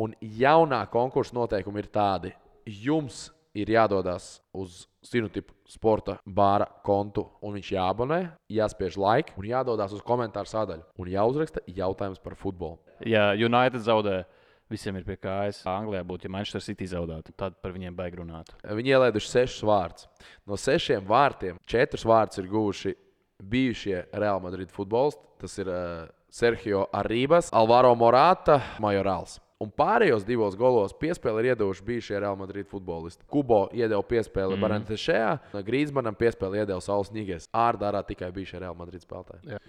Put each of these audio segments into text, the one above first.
Un jaunā konkursa noteikumi ir tādi, jums ir jādodas uz Sinotipu sporta bāra kontu, un viņš jāabonē, jāspiež laika un jādodas uz komentāru sadaļu. Un jāuzraksta jautājums par futbolu. Ja United zaudē, visiem ir pie kājas. Anglijā būtu, ja Manchester City zaudētu, tad par viņiem baig runāt. Viņi ielaiduši sešus vārdus. No sešiem vārtiem četrus vārdus ir guvuši bijušie Real Madrid futbolisti. Tas ir uh, Sergio Arribas, Alvaro Morata, Majorāls. Un pārējos divos golos piespēli ir iedevuši bijušie Real Madrid futbolisti. Kubo iedeva piespēli mm. Barantas šajā, Grīsmanam piespēli iedeva Sauls Nīgers. Ārdārā tikai bijušie Real Madrid spēlētāji.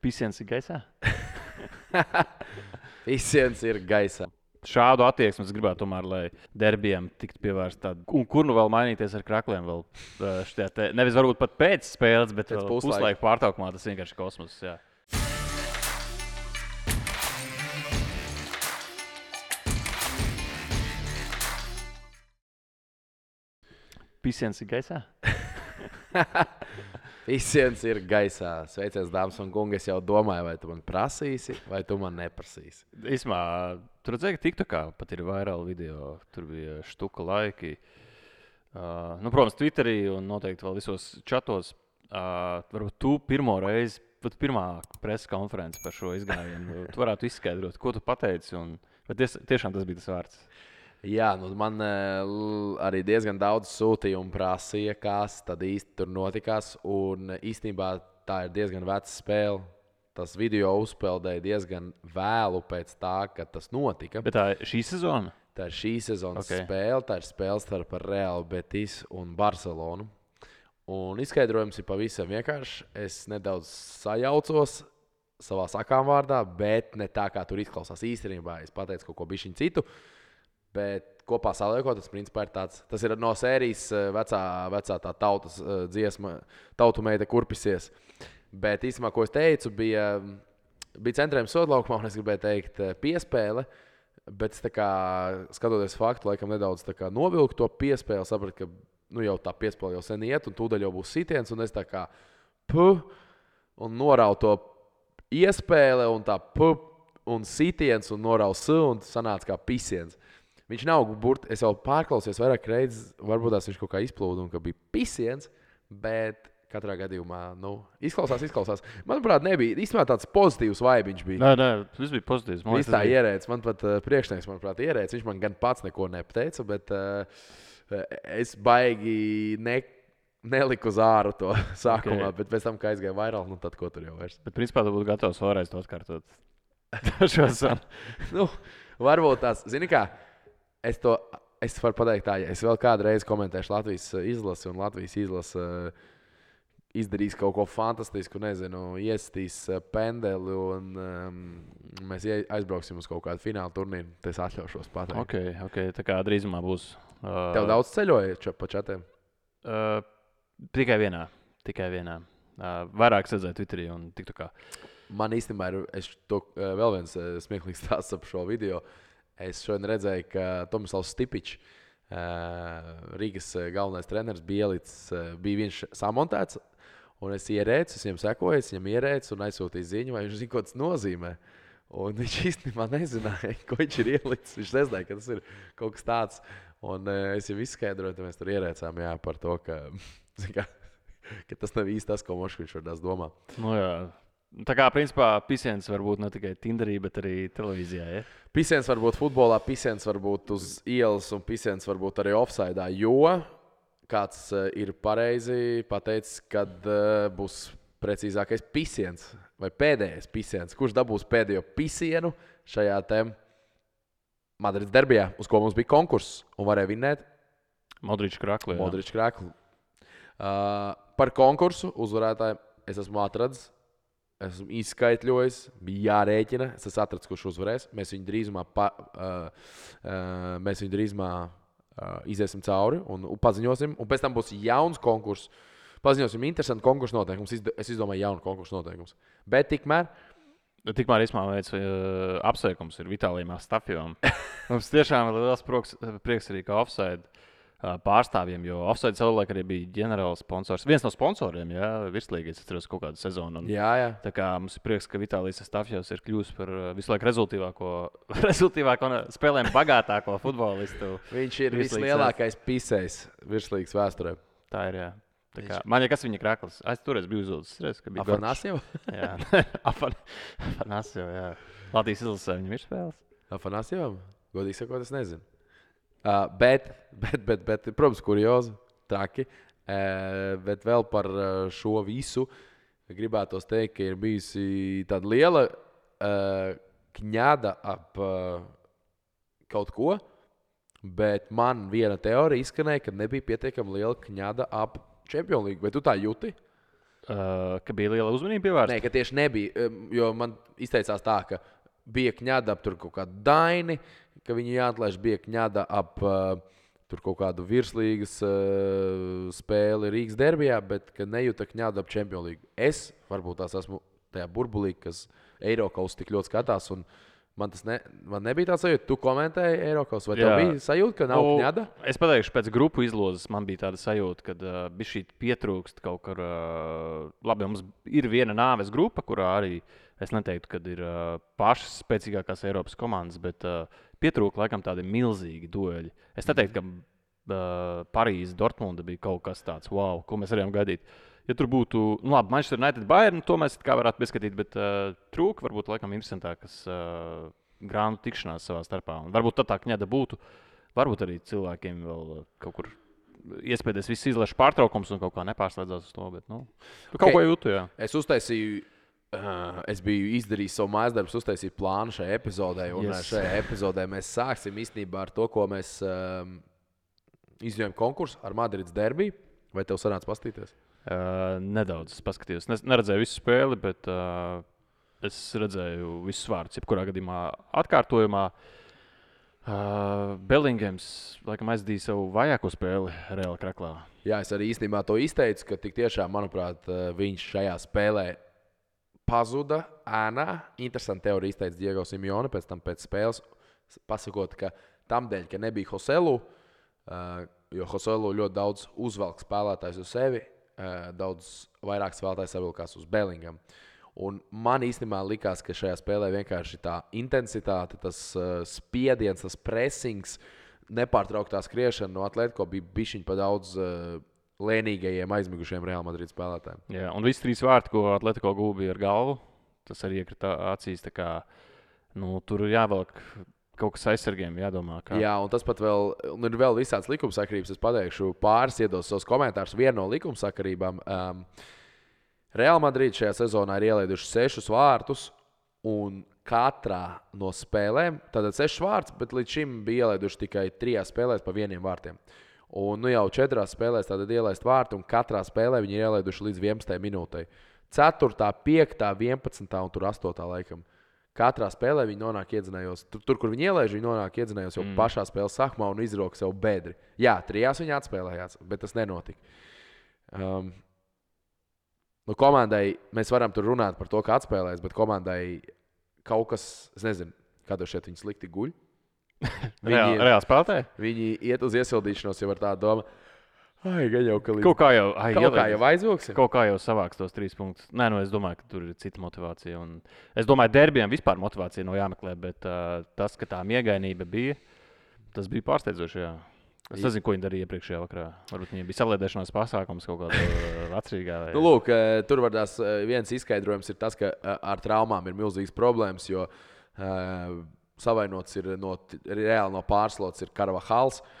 Pisiens ir gaisā. Visiems ir gaisā. Šādu attieksmi es gribētu, tomēr, lai derbijam tiktu pievērsta tāda. Un kur nu vēl mainīties ar krakliem? Vēl, te, nevis varbūt pat pēc spēles, bet pēc puslaika pārtraukumā tas vienkārši kosmos. Jā. Pisiens ir gaisā. Visiems ir gaisā. Sveiciens, dāmas un kungi. Es jau domāju, vai tu man prasīsi, vai tu man neprasīsi. Īsumā, tur redzēja, ka TikTokā pat ir vairāk video. Tur bija štuka laiki. Uh, nu, protams, Twitterī un noteikti vēl visos čatos. Uh, varbūt tu pirmo reizi, pat pirmā preses konferences par šo izgājienu, tu varētu izskaidrot, ko tu pateici. Un, vai ties, tiešām tas bija tas vārds? Jā, nu man arī diezgan daudz sūtījumu prasīja, kas tad īsti tur notikās. Un īstenībā tā ir diezgan veca spēle. Tas video uzpeldēja diezgan vēlu pēc tā, kad tas notika. Bet tā ir šī sezona? Tā ir šī sezonas okay. spēle. Tā ir spēle starp Reālu Betis un Barcelonu. Un izskaidrojums ir pavisam vienkāršs. Es nedaudz sajaucos savā sakām vārdā, bet ne tā, kā tur izklausās īstenībā. Es pateicu kaut ko bišķiņu citu. Uh, Bet kopā saliekot, tas principā ir tāds, tas ir no sērijas eh, vecā, vecā tā tautas uh, dziesma, tautu meita kurpisies. Bet īstenībā, ko es teicu, bija, bija centrējums sodlaukumā, un es gribēju teikt, eh, piespēle. Bet es kā, skatoties faktu, laikam nedaudz novilku to piespēli, sapratu, ka nu, jau tā piespēle jau sen iet, un tūdaļ jau būs sitiens. Un es tā kā puh, un norauju to iespēli, un tā puh, un sitiens, un norauju su, un tas sanāca kā pisiens. Viņš nav burbuļs. Es jau pārklausījos vairāk reizes, varbūt tās viņš kaut kā izplūda un ka bija pisiens. Bet katrā gadījumā nu, izklausās, izklausās. Manuprāt, nebija īstenībā tāds pozitīvs. Bija. Nē, nē, tas bija pozitīvs. Man tā bija ierēdz. Man pat uh, priekšnieks, manuprāt, ierēdz. Viņš man gan pats neko nepateica, bet uh, es baigi ne, neliku uz āru to sākumā. Okay. Bet pēc tam, kad aizgāja vairāk, nu tad ko tur jau vairs. Bet principā tu būtu gatavs vēlreiz to atkārtot. nu, varbūt tās, zini kā es to es varu pateikt, tā, ja es vēl kādreiz komentēšu Latvijas uh, izlasi un Latvijas izlase uh, izdarīs kaut ko fantastisku, nezinu, iestīs uh, pendeli un um, mēs aizbrauksim uz kaut kādu fināla turnīru. Es atļaušos pateikt. Okay, okay, tā kā drīzumā būs. Uh, Tev daudz ceļoja čo, pa čatiem? Uh, tikai vienā. Tikai vienā. Uh, vairāk redzēju Twitterī un TikTokā. Man īstenībā ir to, uh, vēl viens uh, smieklīgs stāsts par šo video. Uh, Es šodien redzēju, ka Tomislavs Stipičs, Rīgas galvenais treneris, Bielits, bija viņš samontēts. Un es ierēcu, es viņam sekoju, es viņam ierēcu un aizsūtīju ziņu, vai viņš zina, ko tas nozīmē. Un viņš īstenībā nezināja, ko viņš ir ielicis. Viņš nezināja, ka tas ir kaut kas tāds. Un es jau izskaidroju, ka mēs tur ierēcām jā, par to, ka, kā, ka tas nav īsti tas, ko Moškvičs var domāt. Nu, jā. Tā kā principā pisiens var būt ne tikai Tinderī, bet arī televīzijā. Ja? Pisiens var būt futbolā, pisiens var būt uz ielas, un pisiens var būt arī offside. Jo kāds eh, ir pareizi pateicis, kad uh, būs precīzākais pisiens vai pēdējais pisiens. Kurš dabūs pēdējo pisienu šajā Madrides derbijā, uz ko mums bija konkurss un varēja vinnēt? Modričs krāklis. Modričs krāklis. Uh, par konkursu uzvarētāju es esmu atradzis esmu izskaidrojis, bija jārēķina. Es esmu atradzis, kurš uzvarēs. Mēs viņu drīzumā, pa, uh, uh, mēs viņu drīzumā uh, iziesim cauri un, un paziņosim. Un pēc tam būs jauns konkurss. Paziņosim, interesanti konkursu noteikumus. Es izdomāju jaunu konkursu noteikumus. Bet tikmēr. Tikmēr īstenībā veids, uh, apsveikums ir Vitālijam Stafjam. Mums tiešām ir liels proks, prieks arī kā offside. Pārstāvjiem, jo Offside savulaik arī bija ģenerāls sponsors. Viens no sponsoriem, jā, virslīgais, es atceros kaut kādu sezonu. Un, jā, jā. Tā kā mums ir prieks, ka Vitālijas Stāfjos ir kļuvis par visu laiku rezultīvāko, rezultīvāko spēlēm bagātāko futbolistu. Viņš ir vislielākais pisējs virslīgas vēsturē. Tā ir, jā. Tā kā, man ir kas viņa krāklis. Es toreiz biju uzlūdis. Afanasio? jā, Afan, Afanasio, jā. Latvijas izlasē viņam ir spēles. Afanasio? Godīgi sakot, es nezinu. Uh, bet, bet, bet, bet, protams, kuriozi, traki. Uh, bet vēl par šo visu gribētu teikt, ka ir bijusi tāda liela uh, kņada ap uh, kaut ko. Bet man viena teorija izskanēja, ka nebija pietiekami liela kņada ap Champions League. Vai tu tā jūti? Uh, ka bija liela uzmanība pievērsta? Nē, ka tieši nebija. Jo man izteicās tā, ka bija kņada ap tur kaut kādu daini, ka viņi jāatlaiž, bija kņada ap uh, kaut kādu virslīgas uh, spēli Rīgas derbijā, bet nejūta kņada ap Champions League. Es varbūt tās esmu tajā burbulī, kas Eiropas tik ļoti skatās. Man tas ne, man nebija tāds sajūta, tu komentēji Eiropas, vai tev bija sajūta, ka nav nu, kņada? Es pateikšu, pēc grupu izlozes man bija tāda sajūta, ka uh, bija šī pietrūkst kaut kur. Uh, labi, mums ir viena nāves grupa, kurā arī es neteiktu, ka ir uh, pašas spēcīgākās Eiropas komandas, bet uh, pietrūka laikam tādi milzīgi dueļi. Es neteiktu, ka uh, Parīzes, Dortmunda bija kaut kas tāds, wow, ko mēs varējām gaidīt. Ja tur būtu, nu, labi, Manchester United, Bayern, to mēs kā varētu pieskatīt, bet uh, trūka varbūt laikam interesantākas uh, grāmatu tikšanās savā starpā. Un varbūt tā kņada būtu, varbūt arī cilvēkiem vēl kaut kur iespējas viss izlaiž pārtraukums un kaut kā nepārslēdzās uz to. Bet, nu, okay. kaut ko jūtu. Jā. Es uztaisīju Uh, es biju izdarījis savu mājas darbu, uztaisīju plānu šai epizodē. Un yes. šajā epizodē mēs sāksim īstenībā ar to, ko mēs um, izjūtam konkursu ar Madrides derbiju. Vai tev sanāca paskatīties? Uh, nedaudz paskatījos. Es neredzēju visu spēli, bet uh, es redzēju visus vārdus. Jebkurā gadījumā atkārtojumā. Uh, Bellingems laikam aizdīja savu vājāko spēli Reāla Kraklā. Jā, es arī īstenībā to izteicu, ka tik tiešām, manuprāt, viņš šajā spēlē pazuda ēnā. Interesanti teorija izteica Diego Simjona pēc tam pēc spēles, pasakot, ka tam dēļ, ka nebija Hoselu, uh, jo Hoselu ļoti daudz uzvelk spēlētājs uz sevi, daudz vairāk spēlētājs savilkās uz Bellingam. Un man īstenībā likās, ka šajā spēlē vienkārši tā intensitāte, tas uh, spiediens, tas pressings, nepārtrauktā skriešana no atlētas, ko bija bijusi pa daudz. Uh, lēnīgajiem, aizmigušiem Real Madrid spēlētājiem. Jā, un viss trīs vārti, ko Atletico gūbīja ar galvu, tas arī iekrita acīs. Kā, nu, tur ir jāvelk kaut kas aizsargiem, jādomā. Kā. Jā, un tas pat vēl ir vēl visāds likumsakarības. Es pateikšu pāris iedos savus komentārus. Viena no likumsakarībām. Um, Real Madrid šajā sezonā ir ielaiduši sešus vārtus, un katrā no spēlēm, tātad sešas vārtus, bet līdz šim bija ielaiduši tikai trijās spēlēs pa vieniem vārtiem. Un nu, jau četrās spēlēs tad ielaist vārtu, un katrā spēlē viņi ir ielaiduši līdz 11 minūtei. 4, 5, 11 un 8 laikam. Katrā spēlē viņi nonāk iedzinējos. Tur, tur kur viņi ielaiž, viņi nonāk iedzinējos jau mm. pašā spēles sākumā un izroka sev bedri. Jā, trijās viņi atspēlējās, bet tas nenotika. Um, nu, komandai mēs varam tur runāt par to, kā atspēlēs, bet komandai kaut kas, es nezinu, kādā šeit viņi slikti guļ. Viņi, reāli spēlē? Viņi iet uz iesildīšanos jau ar tādu domu. Ai, gan jau, ka līdz... kaut kā jau, ai, kaut kā jau aizvilksim. Kaut kā jau savāks tos trīs punktus. Nē, nu, es domāju, ka tur ir cita motivācija. Un es domāju, derbijam vispār motivācija nav jāmeklē, bet uh, tas, ka tā miegainība bija, tas bija pārsteidzoši. Jā. Es nezinu, ko viņi darīja iepriekšējā vakarā. Varbūt viņiem bija saliedēšanās pasākums kaut kādā vecrīgā. Vai... Nu, lūk, tur var tās viens izskaidrojums ir tas, ka ar traumām ir milzīgas problēmas, jo uh, savainots ir no, reāli no pārslots, ir Karavahals. Uh,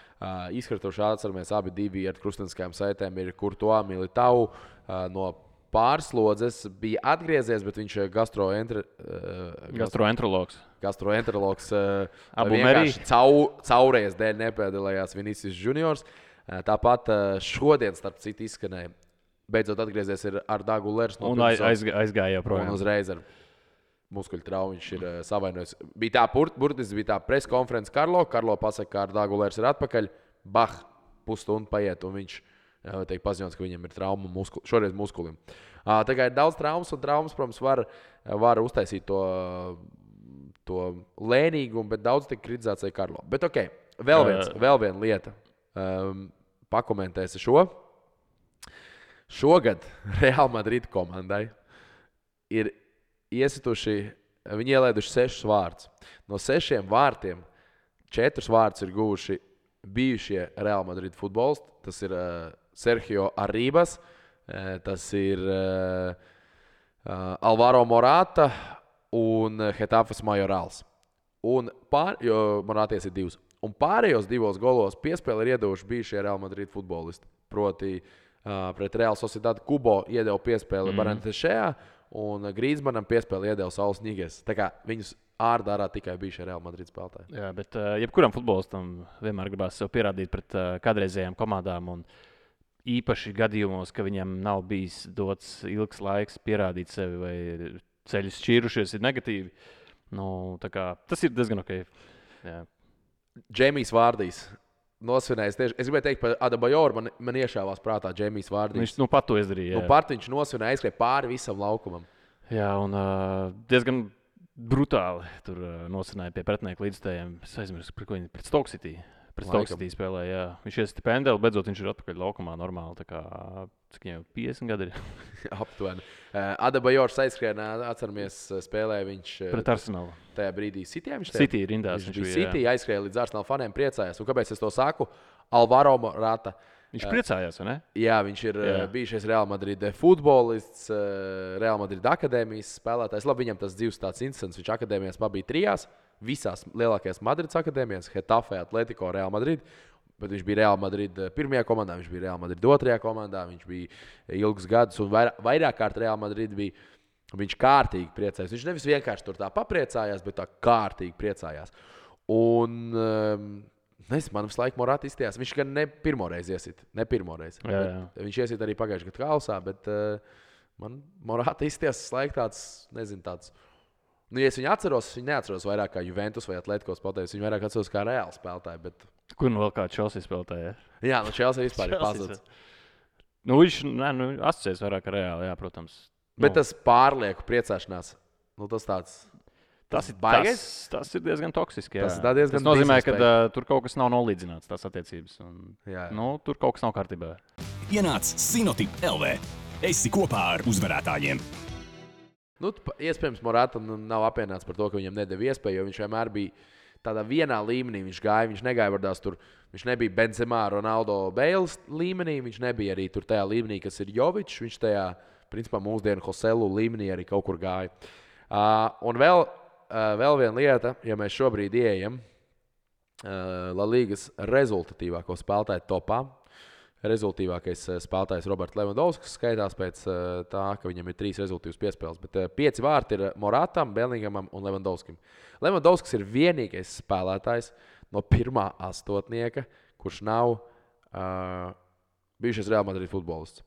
izkrituši atceramies, abi divi ar krustveida saitēm ir Kurto Militau. Uh, no pārslodzes bija atgriezies, bet viņš ir gastroentre, uh, gastroenterologs. Gastroenterologs uh, vienkārši cau, caurējas dēļ nepiedalījās Vinicius Juniors. Uh, tāpat uh, šodien, starp citu, izskanēja. Beidzot atgriezies ar Dāngu Lērs. No un aizgāja projām. Un uzreiz ar viņš ir uh, savainojis. Bija tā, burt, burtiski bija tā presa konference Karlo. Karlo pasaka, ka ar Dāngulērs ir atpakaļ. Bah, pusstundu paiet, un viņš uh, tiek paziņots, ka viņam ir trauma muskul, šoreiz muskulim. Uh, tā kā ir daudz traumas, un traumas, protams, var, var uztaisīt to, to lēnīgumu, bet daudz tiek kritizēts arī Karlo. Bet ok, vēl, viens, vēl viena lieta. um, pakomentēsi šo. Šogad Real Madrid komandai ir iesituši, viņi ielaiduši sešus vārdus. No sešiem vārtiem četrus vārdus ir guvuši bijušie Real Madrid futbolisti. Tas ir uh, Sergio Arribas, uh, tas ir uh, uh, Alvaro Morata un Hetafas Majorāls. Un pār, jo Morāties ir divs. Un pārējos divos golos piespēli ir iedevuši bijušie Real Madrid futbolisti. Proti, uh, pret Real Sociedad Kubo iedeva piespēli mm. Barantē šajā, un Grīsmanam piespēli iedeva Sauls Nīgas. Tā kā viņus ārdārā tikai bijušie Real Madrid spēlētāji. Jā, bet uh, jebkuram futbolistam vienmēr gribās sev pierādīt pret uh, kādreizējām komandām. Un... Īpaši gadījumos, ka viņam nav bijis dots ilgs laiks pierādīt sevi, vai ceļi šķīrušies, ir negatīvi. Nu, kā, tas ir diezgan ok. Jā. Džemijs Vārdīs. Nosvinējis tieši. Es gribēju teikt par Adabajoru. Man, man iešāvās prātā Džemijs Vārdīs. Viņš nu pat to izdarīja. Nu, pat viņš nosvinēja, aizskrēja pāri visam laukumam. Jā, un uh, diezgan brutāli tur uh, nosvinēja pie pretinieka līdzstājiem. Es aizmirsu, par ko viņi pret Stoke City. Pret Stokstī spēlē, jā. Viņš ir stipendēlis, beidzot viņš ir atpakaļ laukumā normāli. Tā kā, cik viņam 50 gadi ir? Aptuveni. Uh, Adabajors aizskrēja, atceramies, spēlēja viņš. Pret Arsenalu. Tajā brīdī City viņš bija. City rindās. Viņš, viņš bija City, aizskrēja līdz Arsenalu faniem, priecājās. Un kāpēc es to saku? Alvaro Morata. Viņš priecājās, vai ne? Jā, viņš ir jā. bijušais Real Madrid futbolists, Real Madrid akadēmijas spēlētājs. Labi, viņam tas dzīves tāds incidents. Viņš akadēmijās pabija trijās visās lielākajās Madrides akadēmijās, Hetafe, Atletico, Real Madrid. Bet viņš bija Real Madrid eh, pirmajā komandā, viņš bija Real Madrid otrajā komandā, viņš bija ilgus gadus un vairāk, vairāk kārt Real Madrid bija. Viņš kārtīgi priecājās. Viņš nevis vienkārši tur tā papriecājās, bet tā kārtīgi priecājās. Un um, es man visu laiku morāti izstājās. Viņš gan ne pirmo reizi iesit, ne pirmo reizi. Jā, jā. Viņš iesit arī pagājušajā gadā Kalsā, bet uh, man morāti izstājās laiks tāds, nezinu, tāds Nu, ja es viņu atceros, es viņu neatceros vairāk kā Juventus vai Atletico spēlētāju. Viņu vairāk atceros kā reāli spēlētāju. Bet... Kur nu vēl kā Chelsea spēlētāja? Jā, nu Chelsea vispār ir pazudis. Nu, viņš ne, nu, asociēs vairāk ar reāli, jā, protams. Bet nu. tas pārlieku priecāšanās, nu, tas tāds. Tas ir baigais. Tas, tas ir diezgan toksiski. Jā. Tas, diezgan tas nozīmē, ka uh, tur kaut kas nav nolīdzināts, tās attiecības. Un, jā, jā. Nu, tur kaut kas nav kārtībā. Ienāc Sinotip LV. Esi kopā ar uzvarētājiem! Nu, iespējams, Morāta nu, nav apvienots par to, ka viņam nedēļa iespēju, jo viņš vienmēr bija tādā vienā līmenī. Viņš gāja, viņš negāja vardās tur. Viņš nebija Benzemā, Ronaldo, Bēles līmenī. Viņš nebija arī tur tajā līmenī, kas ir Jovičs. Viņš tajā, principā, mūsdienu Hoselu līmenī arī kaut kur gāja. Uh, un vēl, vēl viena lieta, ja mēs šobrīd ieejam uh, Latvijas rezultatīvāko spēlētāju topā, rezultātīvākais eh, spēlētājs Roberts Levandovskis skaitās pēc eh, tā, ka viņam ir trīs rezultātus piespēles. Bet eh, pieci vārti ir Moratam, Bellingamam un Levandovskim. Levandovskis ir vienīgais spēlētājs no pirmā astotnieka, kurš nav uh, bijušais Real Madrid futbolists.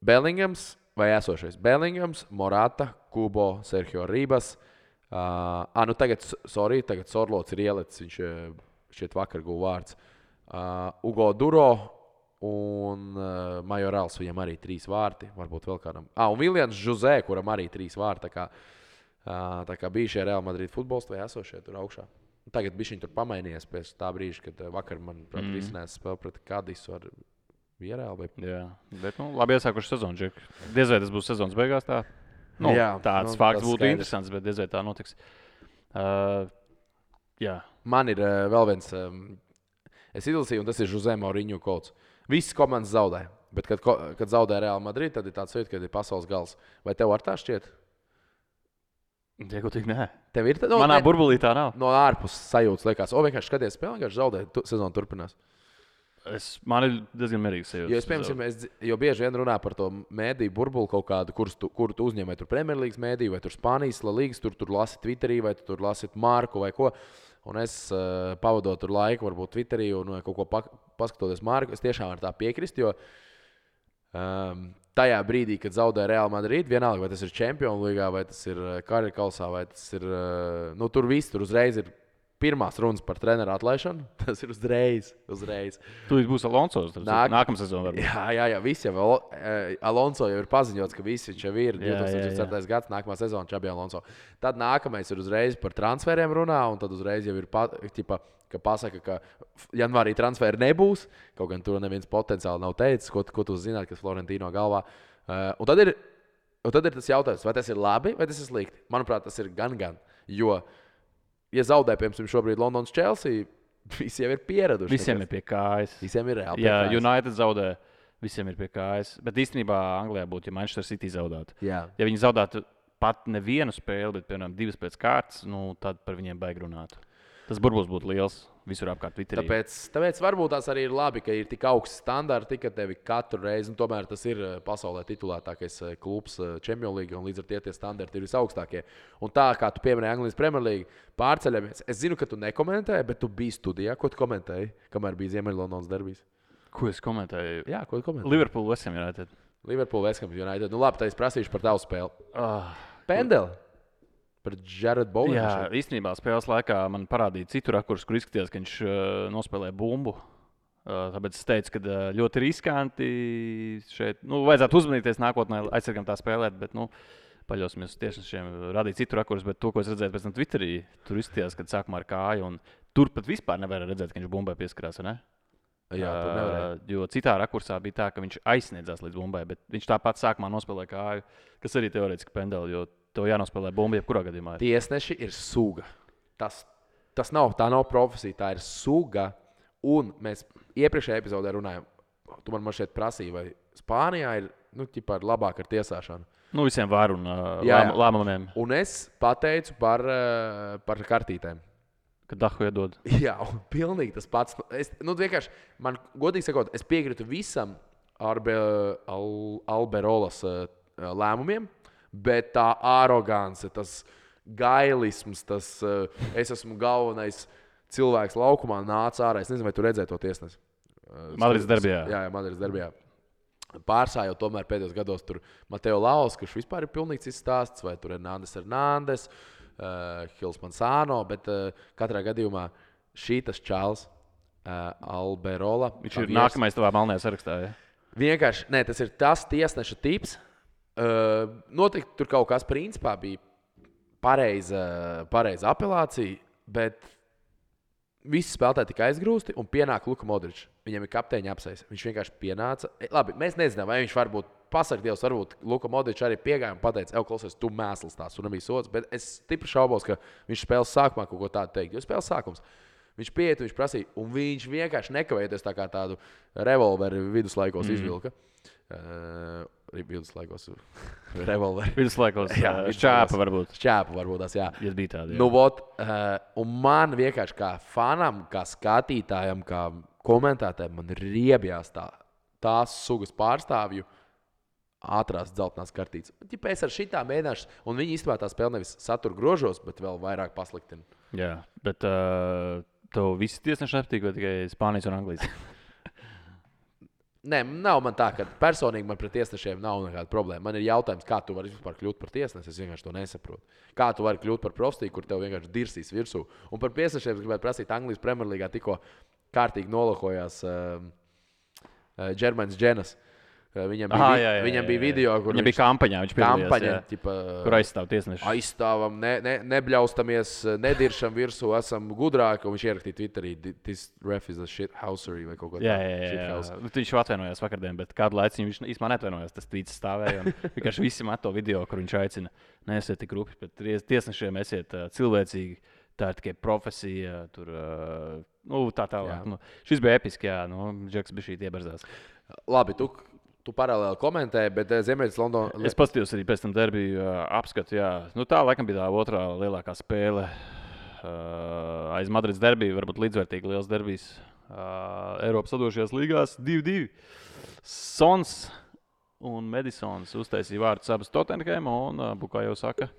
Bellingams vai esošais Bellingams, Morata, Kubo, Sergio Rības. Uh, ah, nu tagad, sorry, tagad Sorlots ir ielicis, viņš šeit vakar guva vārds. Uh, Ugo Duro un uh, Majorāls, viņam arī trīs vārti. Varbūt vēl kādam. Ah, un Viljams Žuzē, kuram arī trīs vārti. Tā kā, uh, tā kā bija šie Real Madrid futbolisti vai esošie tur augšā. Tagad bija viņi tur pamainījies pēc tā brīža, kad uh, vakar man mm. risinājās spēle pret Kadisu ar Vierēlu. Vai... Jā, bet nu, labi iesākuši sezonu. Diez vai tas būs sezonas beigās. Tā. Nu, jā, tāds nu, fakts būtu skaidrs. interesants, bet diez vai tā notiks. Uh, jā. Man ir uh, vēl viens. Um, Es izlasīju, un tas ir Jose Mauriņu kods. Visas komandas zaudē. Bet, kad, kad zaudē Real Madrid, tad ir tāds jūtas, ka ir pasaules gals. Vai tev ar tā šķiet? Diegotīgi, nē. Tev ir tāda no, manā ne, burbulī tā nav. No ārpuses sajūtas, liekas, o, vienkārši skaties, spēlē, vienkārši zaudē, tu, sezona turpinās. Es, man ir diezgan mierīgs sajūta. Jo, piemēram, mēs, jo bieži vien runā par to mēdīju burbuli kaut kādu, kurus tu, kur tu uzņem, vai tur Premjerlīgas mēdīju, vai tur Spānijas līnijas, tur, tur lasi Twitterī, vai tu tur lasi Marku vai ko. Un es uh, pavadot tur laiku, varbūt Twitterī, un kaut ko pa, paskatoties Marku, es tiešām varu tā piekrist. Jo um, tajā brīdī, kad zaudē Real Madrid, vienalga, vai tas ir Champions League, vai tas ir Karikausā, vai tas ir. Uh, nu, tur viss tur uzreiz ir pirmās runas par treneru atlaišanu. Tas ir uzreiz. uzreiz. Tur būs Alonso. Nāk- Nākamā sezonā. varbūt. Jā, jā, jā visi jau Al- eh, Alonso jau ir paziņots, ka visi viņš jau ir Jā, jā, jā. 2024. gads, nākamā sezona Čabi Alonso. Tad nākamais ir uzreiz par transferiem runā, un tad uzreiz jau ir pa, ķipa, ka pasaka, ka janvārī transferi nebūs. Kaut gan tur neviens potenciāli nav teicis, ko, ko tu zināt, kas Florentino galvā. Uh, un, tad ir, un tad ir tas jautājums, vai tas ir labi vai tas ir slikti. Manuprāt, tas ir gan gan. Jo, ja zaudē, piemēram, šobrīd Londonas Chelsea, visi jau ir pieraduši. Visiem nekas- ir pie kājas. Visiem ir reāli. Jā, kājas. United zaudē. Visiem ir pie kājas. Bet īstenībā Anglijā būtu, ja Manchester City zaudētu. Jā. Ja viņi zaudētu pat nevienu spēli, bet, piemēram, divas pēc kārtas, nu, tad par viņiem baig runāt. Tas burbulis būtu liels visur apkārt. Twitterī. Tāpēc, tāpēc varbūt tās arī ir labi, ka ir tik augsts standarti, ka tevi katru reizi, un tomēr tas ir eh, pasaulē titulētākais eh, klubs Champions League, un līdz ar to tie standarti ir visaugstākie. Un tā kā tu pieminēji Anglijas Premier League, pārceļamies. Es zinu, ka tu nekomentēji, bet tu biji studijā, ko tu komentēji, kamēr bija Ziemeļlondonas derbijas. Ko es komentēju? Jā, ko tu komentēji? Liverpool Westham United. Liverpool, Westham United. Nu labi, tad es prasīšu par tavu spēli. Ah. Pendeli. Par Jared Bowen. Jā, īstenībā spēles laikā man parādīja citu rakursu, kur izskatījās, ka viņš uh, nospēlēja bumbu. Uh, tāpēc es teicu, ka uh, ļoti riskanti šeit. Nu, vajadzētu uzmanīties nākotnē, aizsargam tā spēlēt. Bet, nu, Paļausimies uz tiešām, radīt citu rakursu, bet to, ko es redzēju pēc tam Twitterī, tur izskatījās, ka sākumā ar kāju. un Tur pat vispār nevarēja redzēt, ka viņš bumbai pieskarās. Jā. Uh, jo citā rakursā bija tā, ka viņš aizsniedzās līdz bumbai, bet viņš tāpat sākumā nospēlēja kāju, kas arī teorētiski pendeli, jo to jānospēlē bumba jebkurā gadījumā. ir. Tiesneši ir suga. Tas, tas nav, tā nav profesija, tā ir suga. Un mēs iepriekšējā epizodē runājām, tu man šeit prasīji, vai Spānijā ir nu, ķipā, labāk ar tiesāšanu. Nu, visiem var un uh, Jā, jā. lēm- lēmumiem, Un es pateicu par, eh, par kartītēm. kad dahu iedod. Jā, un pilnīgi tas pats. Es, nu, vienkārši, man, godīgi sakot, es piekrītu visam Arbe, Al, Alberolas eh, lēmumiem, bet tā arogance, tas gailisms, tas eh, es esmu galvenais cilvēks laukumā, nāca ārā. Es nezinu, vai tu redzēji to tiesnesi. Eh, Madrides derbijā. Jā, jā Madrides derbijā. Pārsājot tomēr pēdējos gados tur Mateo Laus, kurš vispār ir pilnīgi cits stāsts, vai tur ir Nandes Hernandez, uh, Hils Mansāno, bet uh, katrā gadījumā šī tas čāls, uh, Alberola. Viņš ir Javiers- nākamais tavā melnajā sarakstā. Ja? Vienkārši, nē, tas ir tas tiesneša tips. Uh, noteikti tur kaut kas principā bija pareiza, pareiza apelācija, bet visi spēlētāji tika aizgrūsti un pienāk Luka Modričs. Viņam ir kapteiņa apsais. Viņš vienkārši pienāca. E, Labi, mēs nezinām, vai viņš varbūt pasakā Dievs, varbūt Luka Modričs arī piegāja un pateica, ej, klausies, tu mēsls tās un nebija sots. Bet es stipri šaubos, ka viņš spēles sākumā kaut ko tādu teikt. Jo spēles sākums. Viņš pieiet, viņš prasīja, un viņš vienkārši nekavējoties tā kā tādu revolveri viduslaikos mm. izvilka. Uh, viduslaikos revolveri. Viduslaikos Jā, jā, vidusslaikos. šķēpa varbūt. Šķēpa varbūt tās, jā. Ja bija tāda. Nu, vot, uh, un man vienkārši kā fanam, kā skatītājam, kā komentētājam, man riebjās tā, tās sugas pārstāvju ātrās dzeltenās kartītes. Ja es ar šitām mēģināšu, un viņi īstenībā tā spēle nevis satura grožos, bet vēl vairāk pasliktina. jā, bet uh, tev visi tiesneši nepatīk, vai tikai Spānijas un Anglijas? Nē, nav man tā, ka personīgi man pret tiesnešiem nav nekāda problēma. Man ir jautājums, kā tu vari vispār kļūt par tiesnesi. Es vienkārši to nesaprotu. Kā tu vari kļūt par profesiju, kur tev vienkārši dirsīs virsū. Un par tiesnešiem es gribētu prasīt, Anglijas Premjerlīgā tikko kārtīgi nolokojās Džermans uh, uh, Dženas. Uh, viņam, bija, Aha, jā, jā, viņam jā, bija jā. video, kur viņš bija kampaņā, viņš kampaņa, jā. ķipa, Kur aizstāv tiesneši? aizstāvam, ne, ne, nebļaustamies, nediršam virsū, esam gudrāki. Viņš ierakstīja Twitterī, this ref is a shit housery vai kaut ko Jā, tādu. jā, jā, jā. Nu, Viņš atvainojās vakardien, bet kādu laiku viņš īstenībā neatvainojās. Tas tvīts stāvēja. un Vienkārši visi met to video, kur viņš aicina, neesiet tik rupi, bet ties- tiesnešiem esiet uh, cilvēcīgi. Tā ir tikai profesija, tur uh, nu, tā tālāk. Jā. Nu, šis bija episks, jā, nu, Džeks bija šī ieberzās. Labi, tu, tu paralēli komentēji, bet eh, Ziemeļs Londonā. Es paskatījos arī pēc tam derbiju uh, apskatu. Jā. Nu, tā laikam bija tā otrā lielākā spēle. Uh, aiz Madrides derbija, varbūt līdzvērtīgi liels derbijs. Uh, Eiropas sadošajās līgās 2-2. Sons un Medisons uztaisīja vārdus abas Tottenham un, uh, kā jau saka,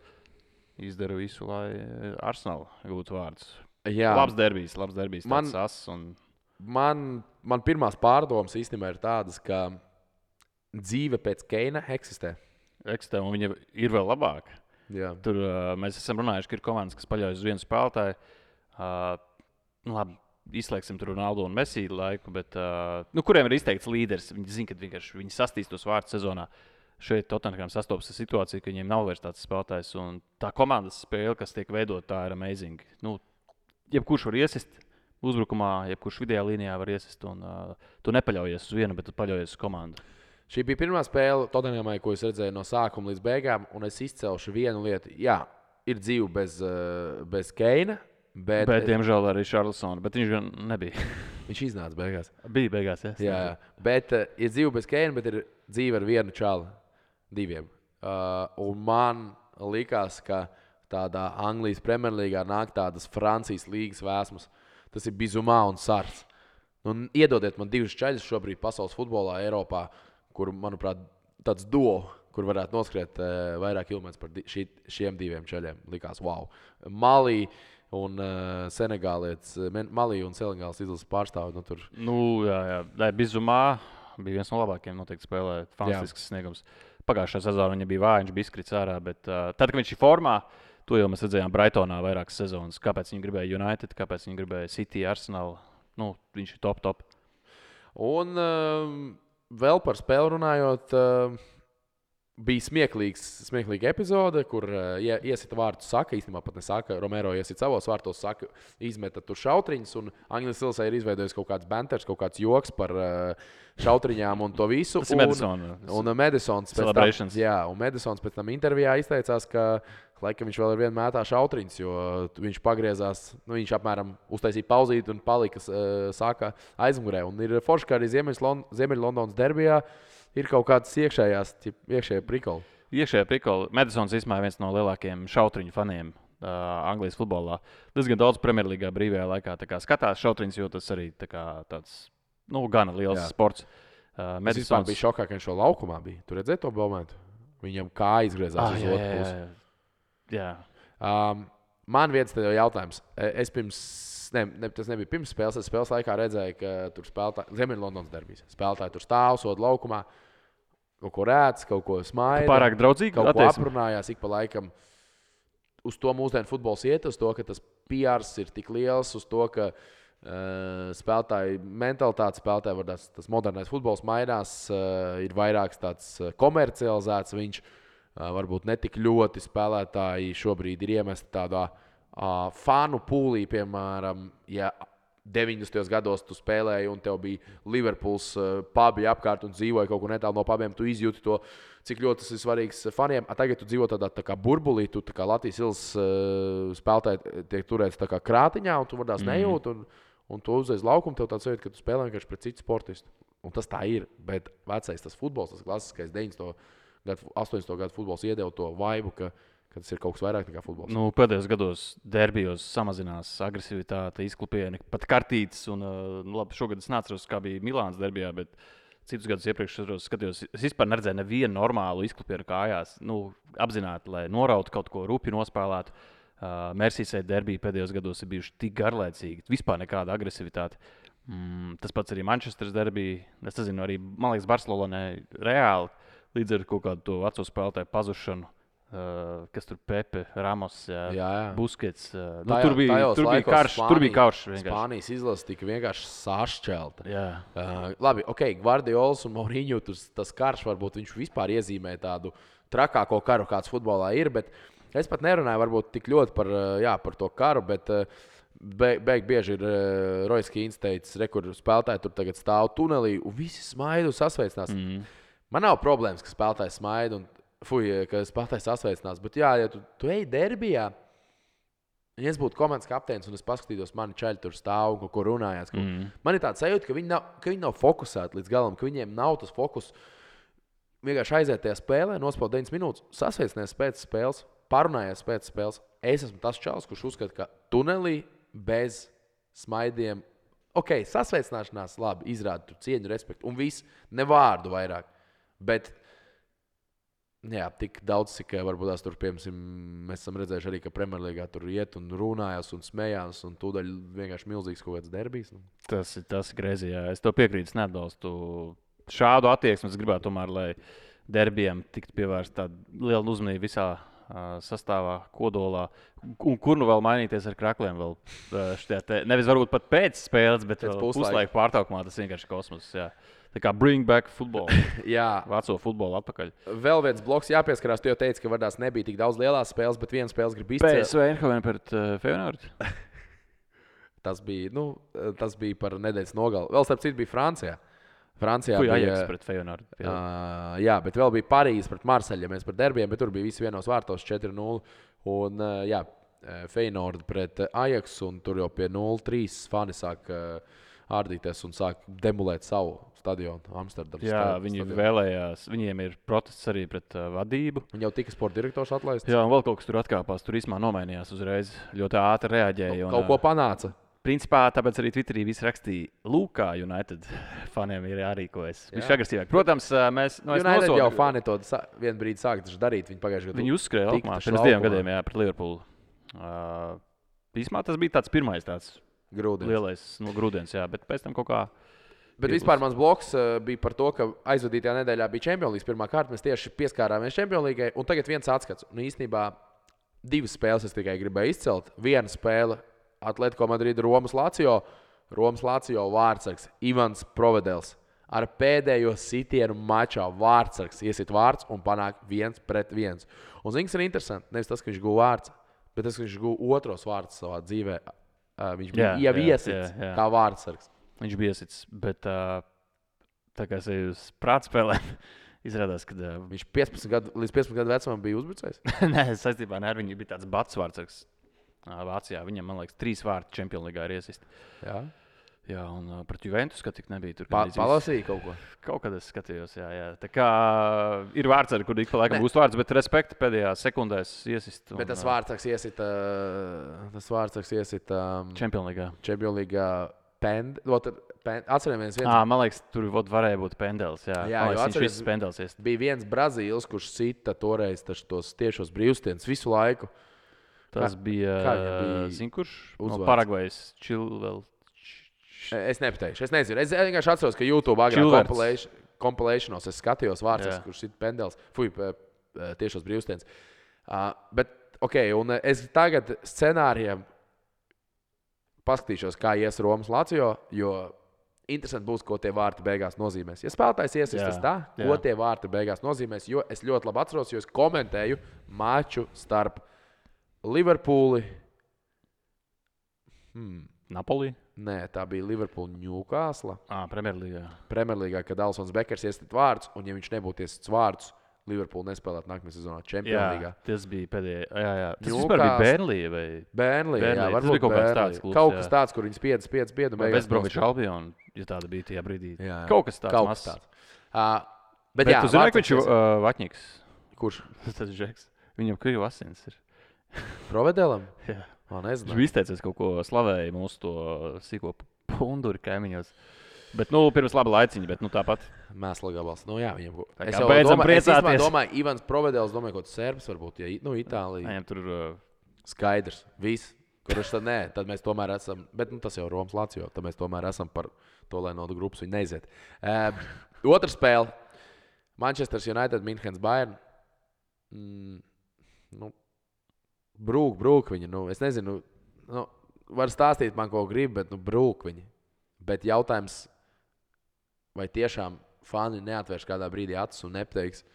izdara visu, lai Arsenal gūtu vārdus. Jā, Labs derbijs, labs derbijs. Man- un... man, man pirmās pārdomas īstenībā ir tādas, ka dzīve pēc Keina eksistē. Eksistē, un viņa ir vēl labāka. Jā. Tur uh, mēs esam runājuši, ka ir komandas, kas paļaujas uz vienu spēlētāju. Uh, nu, labi, izslēgsim tur Ronaldu un Mesiju laiku, bet, uh, nu, kuriem ir izteikts līderis. Viņi zina, ka vienkārši viņi sastīs tos vārdus sezonā. Šeit Tottenham sastopas ar situāciju, ka viņiem nav vairs tāds spēlētājs. Tā komandas spēle, kas tiek veidota, tā ir amazing. Nu, jebkurš var iesist uzbrukumā, jebkurš video līnijā var iesist. Un, uh, tu nepaļaujies uz vienu, bet tu paļaujies uz komandu. Šī bija pirmā spēle Tottenhamai, ko es redzēju no sākuma līdz beigām, un es izcelšu vienu lietu. Jā, ir dzīve bez, bez Keina, Bet, bet diemžēl, arī Čārlsona. Bet viņš gan nebija. viņš iznāca beigās. Bija beigās, jā. jā, jā. Bet uh, ir dzīve bez Keina, bet ir dzīve ar vienu čālu, diviem. Uh, un man likās, ka tādā Anglijas Premjerlīgā nāk tādas Francijas līgas vēsmas. Tas ir bizumā un sārs. Nu, iedodiet man divas ceļus šobrīd pasaules futbolā, Eiropā, kur, manuprāt, tāds duo, kur varētu noskriet uh, vairāk kilometrus par di šī, šiem diviem ceļiem. Likās, wow. Malī, un uh, Senegālietis, eh, Malī un Senegāls izlases pārstāvji. Nu, tur. nu, jā, jā. Nē, Bizumā bija viens no labākajiem, noteikti spēlē. Fantastisks sniegums. Pagājušā sezonā viņa bija vāja, viņš bija izkritis ārā, bet uh, tad, kad viņš ir formā, to jau mēs redzējām Brightonā vairākas sezonas. Kāpēc viņi gribēja United, kāpēc viņi gribēja City, Arsenal. Nu, viņš ir top, top. Un uh, vēl par spēli runājot. Uh, bija smieklīgs, smieklīga epizode, kur uh, iesita vārtu saka, īstenībā pat nesaka, Romero iesita savos vārtos, saka, izmeta tur šautriņus, un Angļu Silsai ir izveidojis kaut kāds banters, kaut kāds joks par uh, šautriņām un to visu. Tas ir Madisons. Un, un Madisons pēc tam, jā, un Madisons pēc tam intervijā izteicās, ka laikam viņš vēl ar vienu mētā šautriņus, jo viņš pagriezās, nu, viņš apmēram uztaisīja pauzīti un palika uh, sākā aizmugurē. Un ir forši, ka arī Ziemeļlondonas derbijā. Ir kaut kādas iekšējās, iekšējā prikola. Iekšējā prikola. Madisons īstenībā ir viens no lielākajiem šautriņu faniem. Uh, Anglijas futbolā. Diezgan daudz Premjerlīgā brīvajā laikā skatās šautriņus, jo tas arī tā kā, tāds nu, gana liels Jā. sports. Uh, Madisons Sons... bija šokā, ka viņš šo laukumā bija. Tur redzēja to momentu. Viņam kā izgriezās ah, uz otru pusi. Jā. Um, man viens jautājums. Es pirms ne, ne, tas nebija pirms spēles. Es spēles laikā redzēju, ka tur spēlētāji, Ziemeļlondonas derbijas, spēlētāji tur stāv, soda laukumā, kaut ko rēc, kaut ko smaida. Pārāk draudzīgi, kaut ko aprunājās ik pa laikam. Uz to mūsdienu futbols iet, uz to, ka tas PR ir tik liels, uz to, ka uh, spēlētāju mentalitāte, spēlētāju var tas, tas modernais futbols mainās, uh, ir vairāk tāds komercializēts. Viņš uh, varbūt ne tik ļoti spēlētāji šobrīd ir iemesti tādā uh, fanu pūlī, piemēram, ja 90. gados tu spēlēji, un tev bija Liverpools pubi apkārt un dzīvoji kaut kur netālu no pabiem, tu izjūti to, cik ļoti tas ir svarīgs faniem. A tagad tu dzīvo tādā tā kā burbulī, tu kā Latvijas ielas spēlētāji tiek turēts krātiņā, un tu varbūt mm. nejūti. Un, un tu uzreiz laukumu, tev tāds jūtas, ka tu spēlē vienkārši pret citu sportistu. Un tas tā ir. Bet vecais tas futbols, tas klasiskais 90. Gadu, 80. gadu futbols iedeva to vaibu, ka ka tas ir kaut kas vairāk nekā futbols. Nu, pēdējos gados derbijos samazinās agresivitāte, izklupieni, pat kartītes. Un, uh, nu, labi, šogad es neatceros, kā bija Milāns derbijā. Bet... Citus gadus iepriekš es skatījos, es vispār neredzēju nevienu normālu izklupienu kājās. Nu, apzināti, lai norautu kaut ko rupju nospēlētu. Uh, Mērsīsē derbija pēdējos gados ir bijuši tik garlaicīgi, vispār nekāda agresivitāte. Mm, tas pats arī Manchesteras derbija. Es nezinu, arī man liekas, Barcelonē reāli līdz ar kaut kādu to veco spēlētāju pazušanu Uh, kas tur Pepe, Ramos, jā, jā, jā. Buskets. Uh, nu, tur bija, tur bija karš. Spānijas, tur bija karš. Vienkārši. Spānijas izlase tika vienkārši sašķelta. Uh, labi, ok, Guardiols un Mourinho tas, karš varbūt viņš vispār iezīmē tādu trakāko karu, kāds futbolā ir. Bet es pat nerunāju varbūt tik ļoti par, jā, par to karu. Bet, Beig, beig bieži ir uh, Rojas Kīns teicis, re, kur spēlētāji tur tagad stāv tunelī un visi smaida un sasveicinās. Mm. Man nav problēmas, ka spēlētājs smaida un Fui, ka spēlētājs sasveicinās. Bet, jā, ja tu, tu ej derbijā, ja es būtu komandas kapteinis un es paskatītos, mani čaļi tur stāv un kaut ko runājās. Ka mm. Man ir tāds sajūta, ka viņi, nav, ka viņi nav fokusēti līdz galam, ka viņiem nav tas fokus. Vienkārši aiziet tajā spēlē, nospēlēt 9 minūtes, sasveicināties pēc spēles, parunājies pēc spēles. Es esmu tas čels, kurš uzskata, ka tunelī bez smaidiem, ok, sasveicināšanās, labi, izrāda cieņu, respektu un viss, ne vārdu vairāk. Bet Jā, tik daudz, cik eh, varbūt tās tur, piemēram, mēs esam redzējuši arī, ka Premjerlīgā tur iet un runājas un smējās, un tūdaļ vienkārši milzīgs kaut kāds derbijs. Nu. Tas ir tas greizi, jā. Es to piekrītu, neatbalstu šādu attieksmi. Es gribētu tomēr, lai derbijam tiktu pievērsta liela uzmanība visā sastāvā, kodolā. Un kur nu vēl mainīties ar krākliem? Vēl, te, nevis varbūt pat pēc spēles, bet pēc puslaika pārtraukumā tas vienkārši ir kosmos. Jā. Tā kā bring back football. Jā, Vāco futbolu atpakaļ. vēl viens bloks jāpieskarās. Tu jau teici, ka Vardās nebija tik daudz lielās spēles, bet viena spēle grib izcelt. PSV Eindhoven pret uh, Feyenoord. Tas bija, nu, tas bija par nedēļas nogali. Vēl starp citu bija Francijā. Francijā Kur bija Ajax pret Feyenoord. Uh, jā, bet vēl bija Parīzes pret Marseļu. Ja mēs par derbiem, bet tur bija visi vienos vārtos 4-0. Un, uh, jā, Feyenoord pret Ajax, un tur jau pie 0-3 fani sāk uh, ārdīties un sāk demolēt savu stadionu Amsterdamā. Jā, viņi stadionu. vēlējās, viņiem ir protests arī pret uh, vadību. Viņi jau tika sporta direktors atlaists. Jā, un vēl kaut kas tur atkāpās. Tur īstenībā nomainījās uzreiz. Ļoti ātri reaģēja. Un, kaut ko panāca. Principā tāpēc arī Twitterī viss rakstīja, Lūk, kā United faniem ir jārīkojas. Viņš ir agresīvāk. Protams, mēs no nu, United jau fani to vienu brīdi sāk darīt. Viņi pagājušajā gadā. Viņi uzskrēja pirms diviem gadiem, jā, pret Liverpoolu. Uh, īsumā tas bija tāds pirmais tāds grūdienis. lielais nu, grūdienis, jā, bet pēc tam kaut kā. Bet vispār mans bloks uh, bija par to, ka aizvadītajā nedēļā bija Champions League pirmā kārta. Mēs tieši pieskārāmies Champions League, un tagad viens atskats. Un īstenībā divas spēles es tikai gribēju izcelt. Viena spēle Atletico Madrid, Romas Lācijo, Romas Lācijo vārdsargs Ivans Provedels. Ar pēdējo sitienu mačā vārdsargs iesit vārds un panāk viens pret viens. Un zināms, ir interesanti. Nevis tas, ka viņš guva vārds, bet tas, ka viņš guva otros vārdus savā dzīvē. Uh, viņš bija jau iesits kā vārdsargs. Viņš bija iesits, bet uh, tā kā es eju uz prātspēlēm. Izrādās, ka uh, viņš 15 gadu, līdz 15 gadu vecumam bija uzbrucējs. Nē, saistībā ar viņu bija tāds bats vārdsargs. Vācijā. Viņam, man liekas, trīs Champions League ir iesist. Jā. Un uh, pret Juventus skatu nebija. Tur pa, palasīja kaut ko. Kaut kad es skatījos, jā, jā. Tā kā ir vārds, ar kuru ik pa laikam būs vārds, bet respekti pēdējā sekundēs iesist. Un, bet tas vārds iesita, tas vārds iesita um, Champions League. Champions League pend, pen, atceramies, viens... à, man liekas, tur varēja būt pendels. Jā, jā man liekas, viņš pendels iest. Bija viens Brazīlis, kurš sita toreiz tos tiešos brīvstienus visu laiku. Tas kā, bija, bija zin, kurš no Paragvajas Čilvēl. Es nepateikšu, es nezinu. Es vienkārši atceros, ka YouTube agrāk kompilēšanos es skatījos vārds, kurš ir pendels, fuj, tiešos brīvstienas. Uh, bet, ok, un es tagad scenārijam paskatīšos, kā ies Romas Lācijā, jo interesanti būs, ko tie vārti beigās nozīmēs. Ja spēlētājs iesaistās tā, ko jā. tie vārti beigās nozīmēs, jo es ļoti labi atceros, jo es komentēju maču starp Liverpūli. Hmm. Napoli? Nē, tā bija Liverpoola Newcastle. Ah, Premjerlīgā. Premjerlīgā, kad Alsons Bekers iestāja vārdus, un ja viņš nebūtu iestājas vārdus, Liverpoola nespēlētu nākamajā sezonā Champions League. Tas bija pēdējais. Jā, jā. Tas Newcastle... bija Bērnlī vai Bērnlī. Jā, varbūt bija kaut kāds tāds klubs. Kaut kas tāds, kur viņi spiedz, spiedz, spiedz. Westbrook's Albion, ja tāda bija tajā brīdī. Jā, jā. Kaut kas tāds. Kaut kas tāds. Uh, bet, bet jā, tu zini, ka viņš ir uh, Vatņiks. Kurš? Tas ir Žeks. Viņam krīva asins ir. Provedelam? Jā. Viņš izteicies kaut ko slavēja mūsu to sīko punduri kaimiņos. Bet, nu, pirms laba laiciņa, bet, nu, tāpat. Mēsla gabals. Nu, jā, viņam tā es jau beidzam domāju, priecāties. Es domāju, Ivans Provedels, domāju, kaut kāds serbs varbūt, ja, nu, Itālija. Viņam tur uh... skaidrs, viss. Kurš tad nē, tad mēs tomēr esam, bet nu, tas jau ir Romas Lācijā, tad mēs tomēr esam par to, lai no grupas viņi neiziet. Uh, Otra spēle - Manchester United, Münchens Bayern. Mm, nu, brūk, brūk viņi. Nu, es nezinu, nu, var stāstīt man, ko grib, bet nu, brūk viņi. Bet jautājums, vai tiešām fani neatvērš kādā brīdī acis un nepateiks,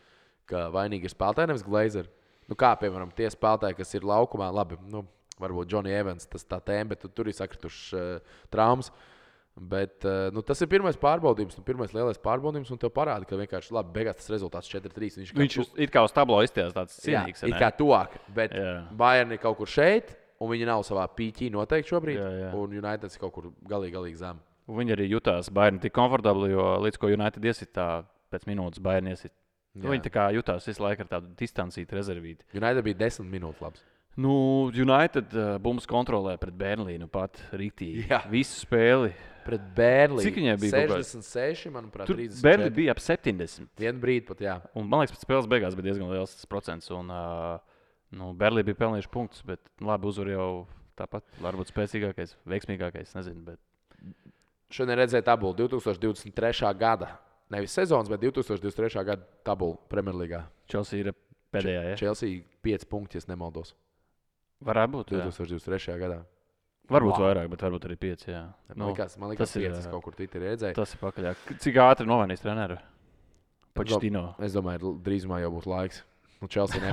ka vainīgi ir spēlētāji, nevis glazēri. Nu, kā piemēram, tie spēlētāji, kas ir laukumā, labi, nu, varbūt Johnny Evans, tas tā tēma, bet tu, tur ir sakritušas uh, traumas. Uh, Bet uh, nu, tas ir pirmais pārbaudījums, nu, pirmais lielais pārbaudījums, un tev parāda, ka vienkārši labi, beigās tas rezultāts 4-3. Viņš, viņš tu... it kā uz tablo izties tāds cienīgs. Jā, it kā tuvāk, bet Bayern ir kaut kur šeit, un viņi nav savā pīķī noteikti šobrīd, jā, jā. un United ir kaut kur galīgi, galīgi zem. Viņi arī jutās Bayern tik komfortabli, jo līdz ko United iesitā pēc minūtes Bayern iesit. Nu, viņi tā kā jutās visu laiku ar tādu distancītu rezervīti. United bija 10 minūtes labs. Nu, United uh, bums kontrolē pret Berlīnu pat rītīgi. Visu spēli pret Bērnli. Cik viņai bija? 66, manuprāt, Tur Bērnli bija ap 70. Vienu brīdi pat, jā. Un, man liekas, pēc spēles beigās bija diezgan liels procents. Un, uh, nu, Bērnli bija pelnījuši punktus, bet nu, labi uzvar jau tāpat. Varbūt spēcīgākais, veiksmīgākais, nezinu. Bet... Šodien redzēju tabulu 2023. gada. Nevis sezonas, bet 2023. gada tabulu Premjerlīgā. Chelsea ir Pēdējā, ja? Chelsea 5 punkti, ja nemaldos. Varētu būt. jā. 2023. gadā. Varbūt Wow. vairāk, bet varbūt arī pieci. Jā. Man Nu, liekas, man tas liekas, ir, 5 es jā. kaut kur Twitterī redzēju. tas ir pakaļ. Cik ātri nomainīs treneru? Počtino. Es domāju, drīzumā jau būs laiks. Nu,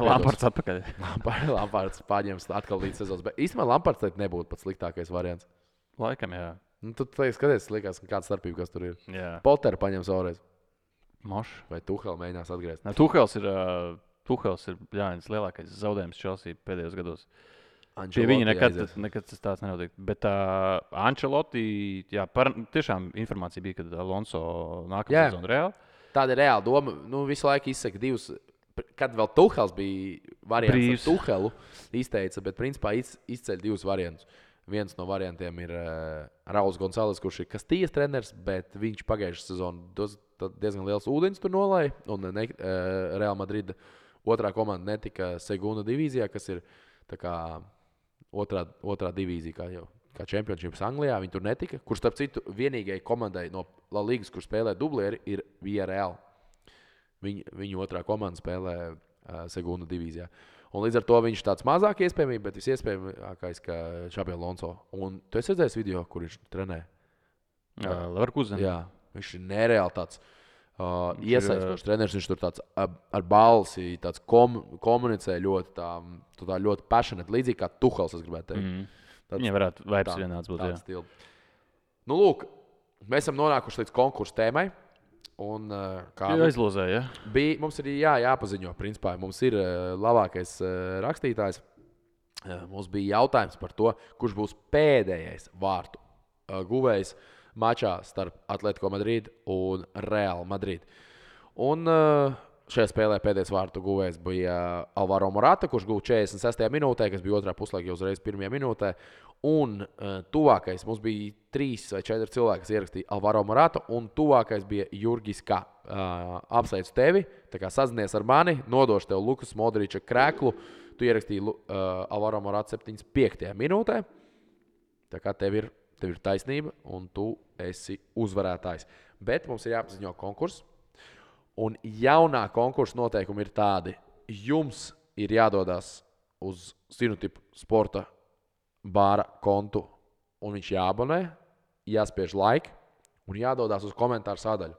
Lampards atpakaļ. Lampārds paņems atkal līdz sezonas. Bet īstenībā Lampards nebūtu pats sliktākais variants. Laikam, jā. Nu, tu teici, skaties, liekas, ka kāda starpība, kas tur ir. jā. Potter paņems vēlreiz. Mošs. Vai Tuhel mēģinās atgriezties? Tuhels ir, uh, Tuhels ir Jānis lielākais zaudējums Chelsea pēdējos gados. Pie viņa nekad, nekad tas tāds nenotiek. Bet uh, Ančeloti, jā, par, tiešām informācija bija, ka Alonso nākamā sezona reāli. Tāda ir reāla doma. Nu, visu laiku izsaka divus. Kad vēl Tuhels bija variants, ar Tuhelu izteica, bet principā iz, izceļ divus variantus. Viens no variantiem ir uh, Rauls Gonzāles, kurš ir Kastījas treneris, bet viņš pagājušā sezonā tad diezgan liels ūdens tur nolaiž. Un ne, uh, Real Madrid otrā komanda netika Segunda divīzijā, kas ir kā otrā, otrā divīzija, kā jau kā čempionšīps Anglijā. Viņi tur netika. Kurš, starp citu, vienīgajai komandai no La Ligas, kur spēlē dublieri, ir VRL. Viņa, viņa otrā komanda spēlē uh, Segunda divīzijā. Un līdz ar to viņš ir tāds mazāk iespējams, bet visiespējamākais, ka Čabija Lonso. Un tu esi redzējis video, kur viņš trenē? Jā, Leverkusen. Jā, viņš ir nereāli tāds. Uh, Ir, Iesaistošs treneris, viņš tur tāds ar, balsi, tāds kom, komunicē ļoti, tā, tā ļoti passionate, līdzīgi kā Tuhals, es gribētu teikt. Mm. Tāds- Viņam varētu vibes tā- vienāds būt. Tāds stils. Nu, lūk, mēs esam nonākuši līdz konkursu tēmai. Un, uh, kā mums aizlozēja. Ja? bija, mums ir jā, jāpaziņo, principā, mums ir uh, labākais uh, rakstītājs. Uh, mums bija jautājums par to, kurš būs pēdējais vārtu uh, guvējs mačā starp Atletico Madrid un Real Madrid. Un uh, šajā spēlē pēdējais vārtu guvējs bija Alvaro Morata, kurš guva 46. minūtē, kas bija otrā puslaika jau uzreiz pirmajā minūtē. Un uh, tuvākais mums bija trīs vai četri cilvēki, kas ierakstīja Alvaro Morata, un tuvākais bija Jurgis K. Uh, apsveicu tevi, tā kā sazinies ar mani, nodošu tev Lukas Modriča krēklu. Tu ierakstīji uh, Alvaro Morata 75. minūtē. Tā kā tev ir, tev ir taisnība, un tu esi uzvarētājs. Bet mums ir jāpaziņo konkurss. Un jaunā konkursa noteikumi ir tādi, jums ir jādodas uz Sinotipu sporta bāra kontu, un viņš jāabonē, jāspiež laika, un jādodas uz komentāru sadaļu.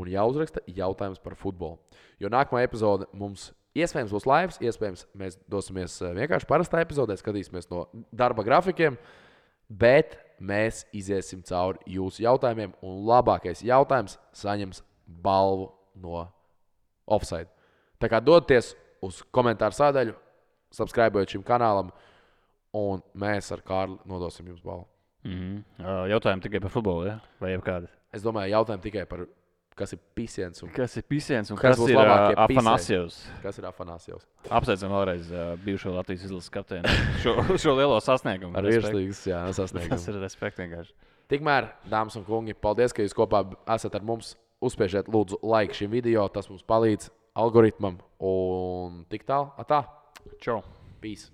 Un jāuzraksta jautājums par futbolu. Jo nākamā epizode mums iespējams būs laivs, iespējams mēs dosimies eh, vienkārši parastā epizodē, skatīsimies no darba grafikiem, bet mēs iesim cauri jūsu jautājumiem, un labākais jautājums saņems balvu no offside. Tā kā doties uz komentāru sadaļu, subscribējot šim kanālam, un mēs ar Kārli nodosim jums balvu. Mm -hmm. Jautājumi tikai par futbolu, ja? vai jebkādi? Es domāju, jautājumu tikai par, kas ir pisiens un Kas ir Pisiens un Kas kas, būs ir? Afanasjevs? kas ir Afanāsijos. Apsveicam vēlreiz uh, bijušo Latvijas izlases kapteini šo, šo lielo sasniegumu. Ar virslīgas, jā, Tas sasniegumu. ir respekt vienkārši. Tikmēr, dāmas un kungi, paldies, ka jūs kopā esat ar mums. Uzspiežiet, lūdzu, laiku šim video. Tas mums palīdz algoritmam. Un tik tālu, atā. Čau! Peace!